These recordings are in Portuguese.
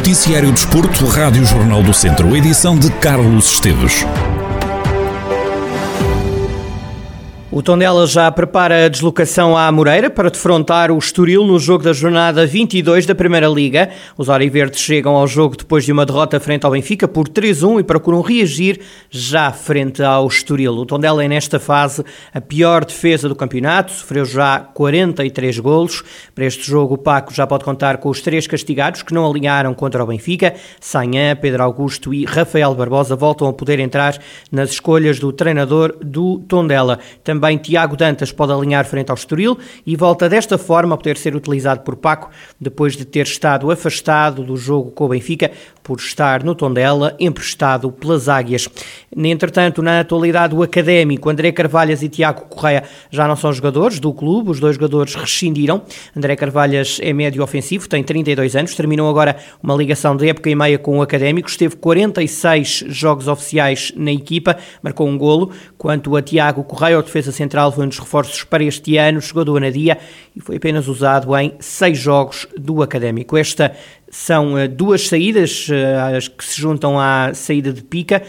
Noticiário Desporto, Rádio Jornal do Centro, edição de Carlos Esteves. O Tondela já prepara a deslocação à Moreira para defrontar o Estoril no jogo da jornada 22 da Primeira Liga. Os Oriverdes chegam ao jogo depois de uma derrota frente ao Benfica por 3-1 e procuram reagir já frente ao Estoril. O Tondela é nesta fase a pior defesa do campeonato, sofreu já 43 golos. Para este jogo o Paco já pode contar com os três castigados que não alinharam contra o Benfica. Sanhã, Pedro Augusto e Rafael Barbosa voltam a poder entrar nas escolhas do treinador do Tondela. Também também Tiago Dantas pode alinhar frente ao Estoril e volta desta forma a poder ser utilizado por Paco, depois de ter estado afastado do jogo com o Benfica por estar no Tondela, emprestado pelas Águias. Entretanto, na atualidade, o académico André Carvalhas e Tiago Correia já não são jogadores do clube, os dois jogadores rescindiram. André Carvalhas é médio ofensivo, tem 32 anos, terminou agora uma ligação de época e meia com o académico, esteve 46 jogos oficiais na equipa, marcou um golo, quanto a Tiago Correia, o defesa defesa central foi um dos reforços para este ano, chegou do Anadia e foi apenas usado em seis jogos do Académico. Esta são uh, duas saídas uh, as que se juntam à saída de Pica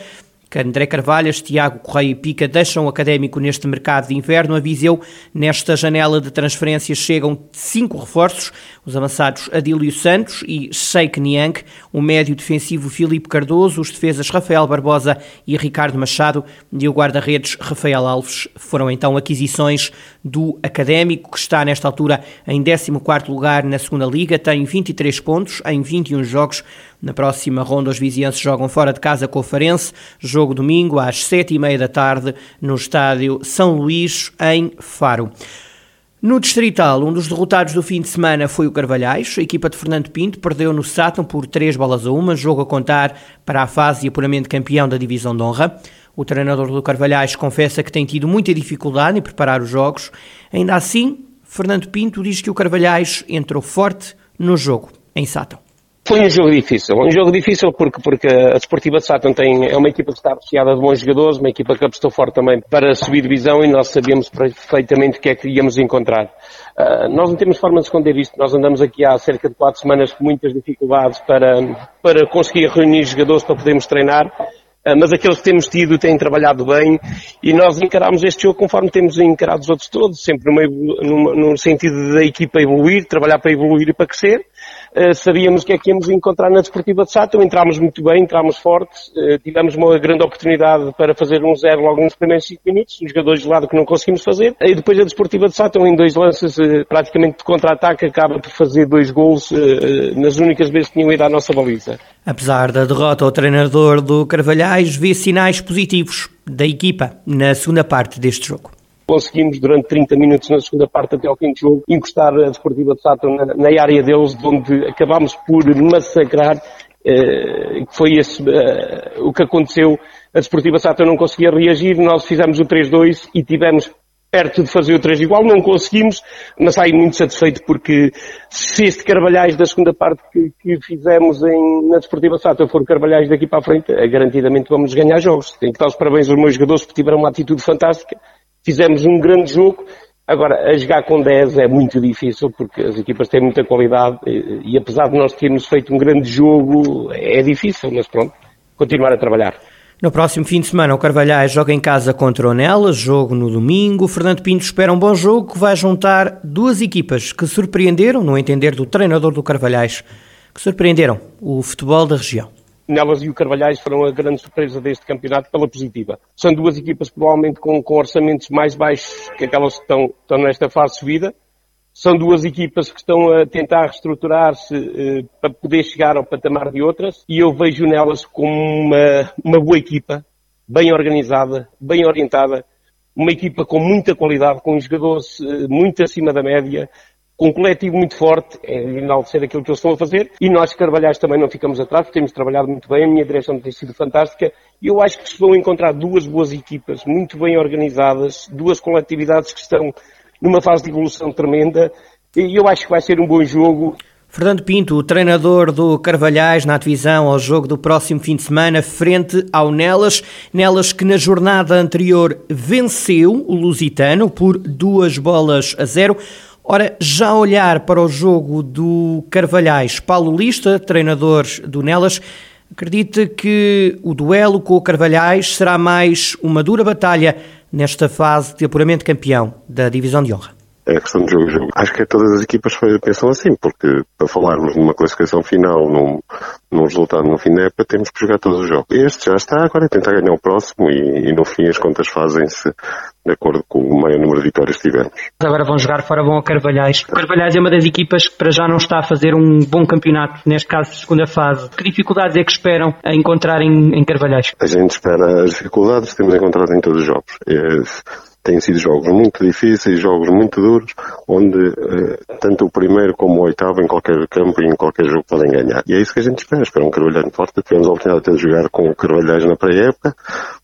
que André Carvalhas, Tiago Correia e Pica deixam o académico neste mercado de inverno. A Viseu, nesta janela de transferências, chegam cinco reforços: os avançados Adílio Santos e Sheikh Niang, o médio defensivo Filipe Cardoso, os defesas Rafael Barbosa e Ricardo Machado e o guarda-redes Rafael Alves. Foram então aquisições do académico, que está nesta altura em 14 lugar na segunda Liga, tem 23 pontos em 21 jogos. Na próxima ronda, os vizienses jogam fora de casa com o Farense. Jogo domingo às sete e meia da tarde no estádio São Luís, em Faro. No Distrital, um dos derrotados do fim de semana foi o Carvalhais. A equipa de Fernando Pinto perdeu no Sátão por três bolas a uma, jogo a contar para a fase de apuramento campeão da Divisão de Honra. O treinador do Carvalhais confessa que tem tido muita dificuldade em preparar os jogos. Ainda assim, Fernando Pinto diz que o Carvalhais entrou forte no jogo em Sátão. Foi um jogo difícil, um jogo difícil porque, porque a Desportiva de Sátão tem, é uma equipa que está associada de bons jogadores, uma equipa que apostou forte também para subir divisão e nós sabíamos perfeitamente o que é que íamos encontrar. Uh, nós não temos forma de esconder isto, nós andamos aqui há cerca de quatro semanas com muitas dificuldades para, para conseguir reunir jogadores para podermos treinar. Ah, mas aqueles que temos tido têm trabalhado bem e nós encaramos este jogo conforme temos encarado os outros todos, sempre no sentido da equipa evoluir, trabalhar para evoluir e para crescer eh, sabíamos que é que íamos encontrar na Desportiva de Sátão, entrámos muito bem, entrámos fortes, uh, tivemos uma grande oportunidade para fazer um zero logo nos primeiros 5 minutos, os jogadores de lado que não conseguimos fazer, e depois a Desportiva de Sátão em dois lances uh, praticamente de contra-ataque acaba por fazer dois gols nas únicas vezes que tinham ido à nossa baliza. Apesar da derrota, o treinador do Carvalhais vê sinais positivos da equipa na segunda parte deste jogo conseguimos durante 30 minutos na segunda parte até ao do jogo encostar a Desportiva de Sátão na, na, área deles, onde acabámos por massacrar, uh, foi esse uh, o que aconteceu. A Desportiva de Sátão não conseguia reagir, nós fizemos o 3-2 e tivemos perto de fazer o 3 igual, não conseguimos, mas saí muito satisfeito porque se este Carvalhais da segunda parte que, que fizemos em, na Desportiva Sátão for Carvalhais daqui para a frente, garantidamente vamos ganhar jogos. Tenho que dar os parabéns aos meus jogadores porque tiveram uma atitude fantástica fizemos um grande jogo. Agora, a jogar com 10 é muito difícil porque as equipas têm muita qualidade e, e apesar de nós termos feito um grande jogo, é difícil, mas pronto, continuar a trabalhar. No próximo fim de semana, o Carvalhais joga em casa contra o Nelas, jogo no domingo. O Fernando Pinto espera um bom jogo que vai juntar duas equipas que surpreenderam, no entender do treinador do Carvalhais, que surpreenderam o futebol da região. Nelas e o Carvalhais foram a grande surpresa deste campeonato pela positiva. São duas equipas provavelmente com, com orçamentos mais baixos que aquelas que estão, estão nesta fase subida. São duas equipas que estão a tentar reestruturar-se eh, para poder chegar ao patamar de outras e eu vejo nelas como uma, uma boa equipa, bem organizada, bem orientada, uma equipa com muita qualidade, com jogadores eh, muito acima da média, com um coletivo muito forte, é enaltecer aquilo que eles estão a fazer, e nós, Carvalhais, também não ficamos atrás, temos trabalhado muito bem, a minha direção tem sido fantástica, e eu acho que se vão encontrar duas boas equipas, muito bem organizadas, duas coletividades que estão numa fase de evolução tremenda, e eu acho que vai ser um bom jogo. Fernando Pinto, o treinador do Carvalhais na divisão ao jogo do próximo fim de semana, frente ao Nelas. Nelas que na jornada anterior venceu o Lusitano por duas bolas a zero. Ora, já olhar para o jogo do Carvalhais, Paulo Lista, treinador do Nelas, acredita que o duelo com o Carvalhais será mais uma dura batalha nesta fase de apuramento campeão da Divisão de Honra? É a questão de jogo a jogo. Acho que todas as equipas pensam assim, porque para falarmos numa classificação final, num, num resultado no fim da época, temos que jogar todos os jogos. Este já está, agora é tentar ganhar o próximo e, e no fim as contas fazem-se de acordo com o maior número de vitórias que tivermos. Agora vão jogar fora, vão ao Carvalhais. O Carvalhais é uma das equipas que para já não está a fazer um bom campeonato, neste caso segunda fase. Que dificuldades é que esperam a encontrar em, em Carvalhais? A gente espera as dificuldades que temos encontrado em todos os jogos. É, têm sido jogos muito difíceis, jogos muito duros, onde uh, tanto o primeiro como o oitavo em qualquer campo e em qualquer jogo podem ganhar. E é isso que a gente espera, espera um Carvalhais forte. Tivemos a oportunidade de jogar com o Carvalhais na pré-época,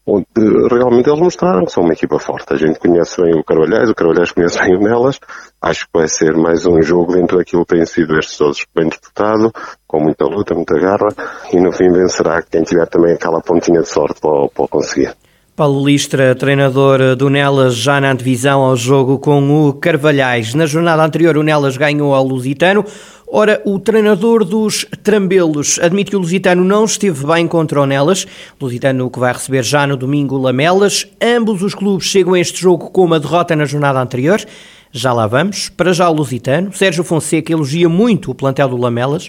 onde uh, realmente eles mostraram que são uma equipa forte. A gente conhece bem o Carvalhais, o Carvalhais conhece bem o Nelas. Acho que vai ser mais um jogo dentro daquilo que tem sido estes todos bem disputado, com muita luta, muita garra, e no fim vencerá quem tiver também aquela pontinha de sorte para, para conseguir. Paulo Listra, treinador do Nelas, já na divisão ao jogo com o Carvalhais. Na jornada anterior, o Nelas ganhou ao Lusitano. Ora, o treinador dos Trambelos admite que o Lusitano não esteve bem contra o Nelas. Lusitano que vai receber já no domingo Lamelas. Ambos os clubes chegam a este jogo com uma derrota na jornada anterior. Já lá vamos. Para já o Lusitano. Sérgio Fonseca elogia muito o plantel do Lamelas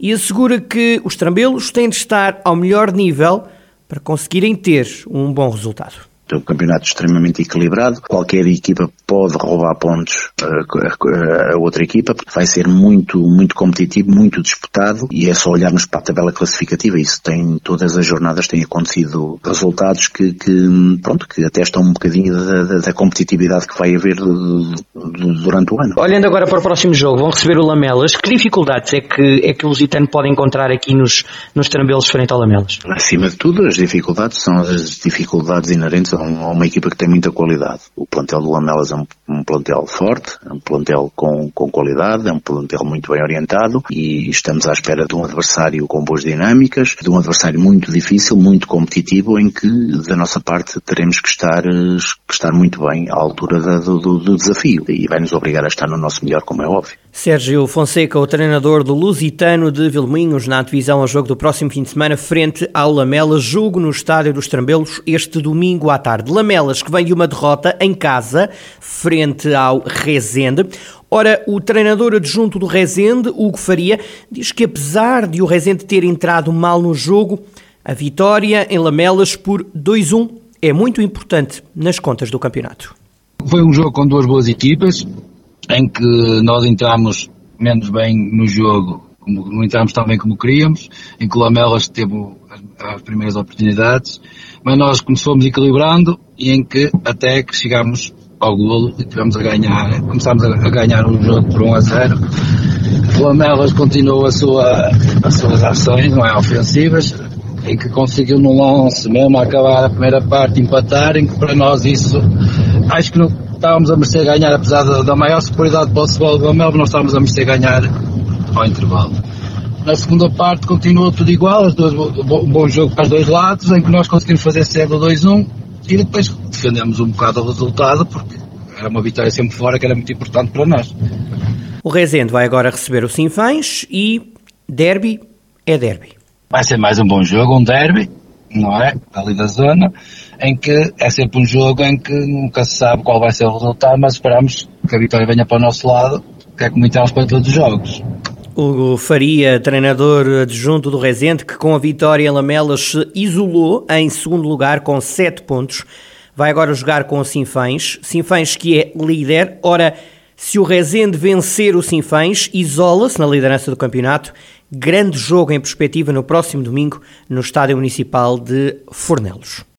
e assegura que os Trambelos têm de estar ao melhor nível para conseguirem ter um bom resultado. É um campeonato extremamente equilibrado. Qualquer equipa pode roubar pontos a, outra equipa, porque vai ser muito, muito competitivo, muito disputado e é só olharmos para a tabela classificativa. Isso tem, todas as jornadas têm acontecido resultados que, que pronto, que atestam um bocadinho da, da, da competitividade que vai haver durante o ano. Olhando agora para o próximo jogo, vão receber o Lamelas. Que dificuldades é que, é que o Lusitano pode encontrar aqui nos, nos trambelos frente ao Lamelas? Acima de tudo, as dificuldades são as dificuldades inerentes a uma equipa que tem muita qualidade. O plantel do Lamelas é um, um plantel forte, é um plantel com, com qualidade, é um plantel muito bem orientado e estamos à espera de um adversário com boas dinâmicas, de um adversário muito difícil, muito competitivo, em que da nossa parte teremos que estar, que estar muito bem à altura da, do, do desafio e vai nos obrigar a estar no nosso melhor, como é óbvio. Sérgio Fonseca, o treinador do Lusitano de Vilminhos, na divisão ao jogo do próximo fim de semana, frente ao Lamelas, jogo no Estádio dos Trambelos, este domingo à tarde. Lamelas, que vem de uma derrota em casa, frente ao Rezende. Ora, o treinador adjunto do Rezende, Hugo Faria, diz que apesar de o Rezende ter entrado mal no jogo, a vitória em Lamelas por 2-1 é muito importante nas contas do campeonato. Foi um jogo com duas boas equipas, em que nós entramos menos bem no jogo, como, não entramos tão bem como queríamos, em que o Lamelas teve as, as primeiras oportunidades, mas nós começamos equilibrando e em que até que chegámos ao golo e tivemos a ganhar, começámos a, a ganhar o jogo por 1 a 0. O Lamelas continuou a sua, as suas ações, não é, ofensivas, em que conseguiu no lance mesmo acabar a primeira parte empatar, em que para nós isso acho que não, estávamos a merecer ganhar, apesar da, da maior superioridade para o futebol do Melbourne, nós estávamos a merecer ganhar ao intervalo. Na segunda parte continuou tudo igual, as duas, um bom jogo para os dois lados, em que nós conseguimos fazer cedo 2-1 e depois defendemos um bocado o resultado, porque era uma vitória sempre fora que era muito importante para nós. O Rezende vai agora receber o Sinfãs e derby é derby. Vai ser mais um bom jogo, um derby, não é? Ali da zona, em que é sempre um jogo em que nunca se sabe qual vai ser o resultado, mas esperamos que a vitória venha para o nosso lado, que é como entramos para todos os jogos. Hugo Faria, treinador adjunto do Rezende, que com a vitória Lamelas se isolou em segundo lugar com 7 pontos. Vai agora jogar com o Sinfãs. Sinfãs que é líder. Ora, se o Rezende vencer o Sinfãs, isola-se na liderança do campeonato. Grande jogo em perspectiva no próximo domingo no Estádio Municipal de Fornelos.